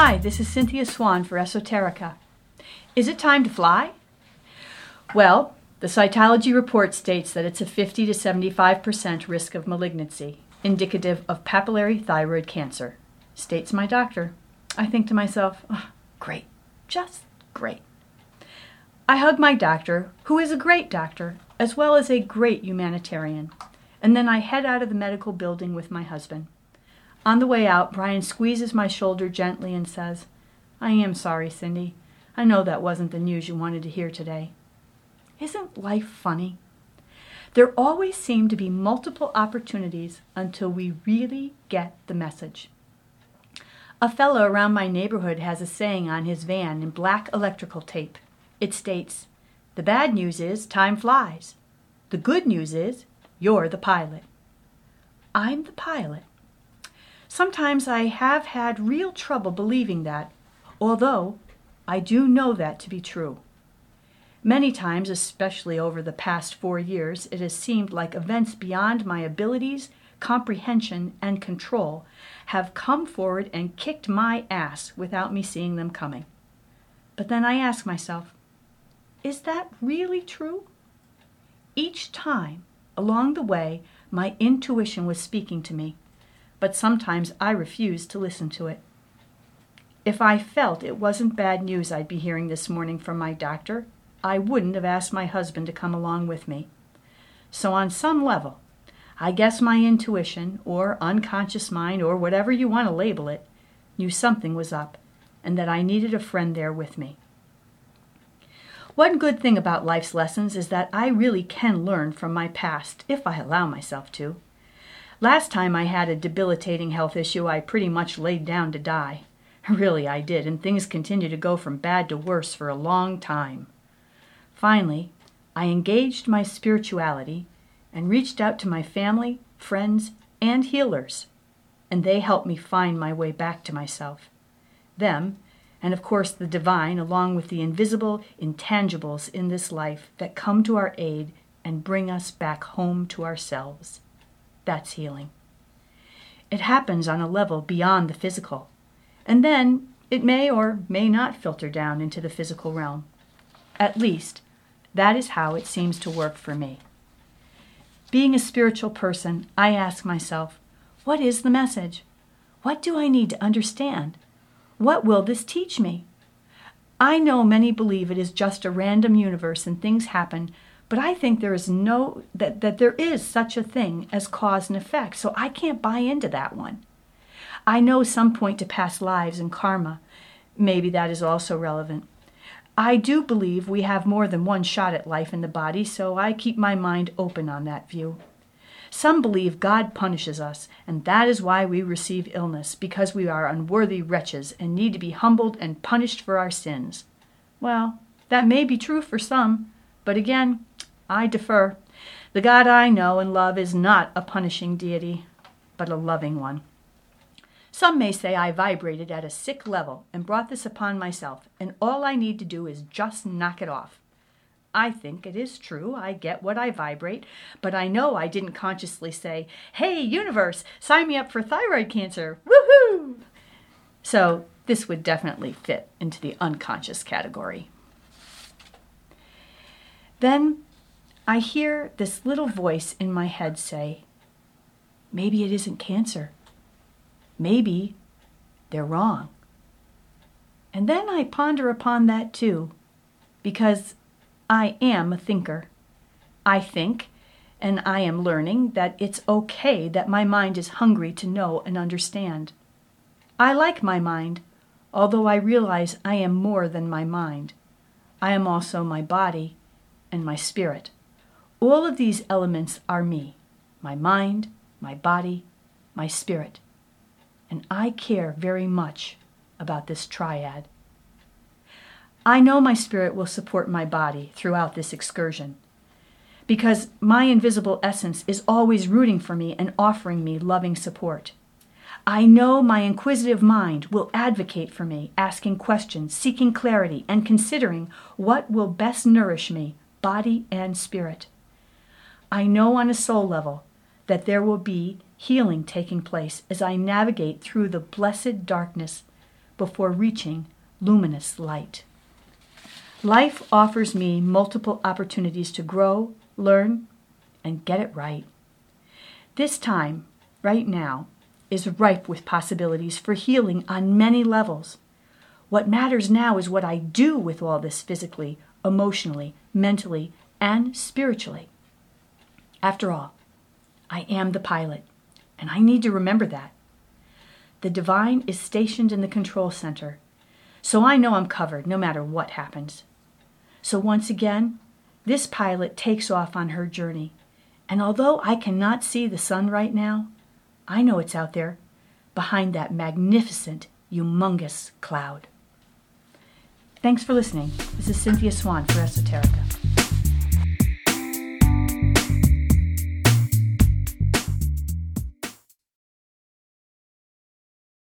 Hi, this is Cynthia Swan for Esoterica. Is it time to fly? Well, the cytology report states that it's a 50 to 75% risk of malignancy, indicative of papillary thyroid cancer, states my doctor. I think to myself, oh, great, just great. I hug my doctor, who is a great doctor, as well as a great humanitarian, and then I head out of the medical building with my husband. On the way out, Brian squeezes my shoulder gently and says, I am sorry, Cindy. I know that wasn't the news you wanted to hear today. Isn't life funny? There always seem to be multiple opportunities until we really get the message. A fellow around my neighborhood has a saying on his van in black electrical tape. It states, The bad news is time flies. The good news is you're the pilot. I'm the pilot. Sometimes I have had real trouble believing that, although I do know that to be true. Many times, especially over the past four years, it has seemed like events beyond my abilities, comprehension, and control have come forward and kicked my ass without me seeing them coming. But then I ask myself, is that really true? Each time along the way, my intuition was speaking to me but sometimes I refused to listen to it. If I felt it wasn't bad news I'd be hearing this morning from my doctor, I wouldn't have asked my husband to come along with me. So, on some level, I guess my intuition, or unconscious mind, or whatever you want to label it, knew something was up and that I needed a friend there with me. One good thing about life's lessons is that I really can learn from my past if I allow myself to. Last time I had a debilitating health issue, I pretty much laid down to die. Really, I did, and things continued to go from bad to worse for a long time. Finally, I engaged my spirituality and reached out to my family, friends, and healers, and they helped me find my way back to myself. Them, and of course the divine, along with the invisible intangibles in this life that come to our aid and bring us back home to ourselves. That's healing. It happens on a level beyond the physical, and then it may or may not filter down into the physical realm. At least, that is how it seems to work for me. Being a spiritual person, I ask myself, what is the message? What do I need to understand? What will this teach me? I know many believe it is just a random universe and things happen but I think there is no that, that there is such a thing as cause and effect. So I can't buy into that one. I know some point to past lives and karma. Maybe that is also relevant. I do believe we have more than one shot at life in the body, so I keep my mind open on that view. Some believe God punishes us, and that is why we receive illness, because we are unworthy wretches and need to be humbled and punished for our sins. Well, that may be true for some, but again, I defer. The God I know and love is not a punishing deity, but a loving one. Some may say I vibrated at a sick level and brought this upon myself, and all I need to do is just knock it off. I think it is true. I get what I vibrate, but I know I didn't consciously say, Hey, universe, sign me up for thyroid cancer. Woohoo! So this would definitely fit into the unconscious category. Then I hear this little voice in my head say, maybe it isn't cancer. Maybe they're wrong. And then I ponder upon that too, because I am a thinker. I think, and I am learning that it's okay that my mind is hungry to know and understand. I like my mind, although I realize I am more than my mind. I am also my body and my spirit. All of these elements are me my mind, my body, my spirit. And I care very much about this triad. I know my spirit will support my body throughout this excursion because my invisible essence is always rooting for me and offering me loving support. I know my inquisitive mind will advocate for me, asking questions, seeking clarity, and considering what will best nourish me, body and spirit. I know on a soul level that there will be healing taking place as I navigate through the blessed darkness, before reaching luminous light. Life offers me multiple opportunities to grow, learn, and get it right. This time, right now, is ripe with possibilities for healing on many levels. What matters now is what I do with all this physically, emotionally, mentally, and spiritually. After all, I am the pilot, and I need to remember that. The divine is stationed in the control center, so I know I'm covered no matter what happens. So once again, this pilot takes off on her journey, and although I cannot see the sun right now, I know it's out there behind that magnificent, humongous cloud. Thanks for listening. This is Cynthia Swan for Esoterica.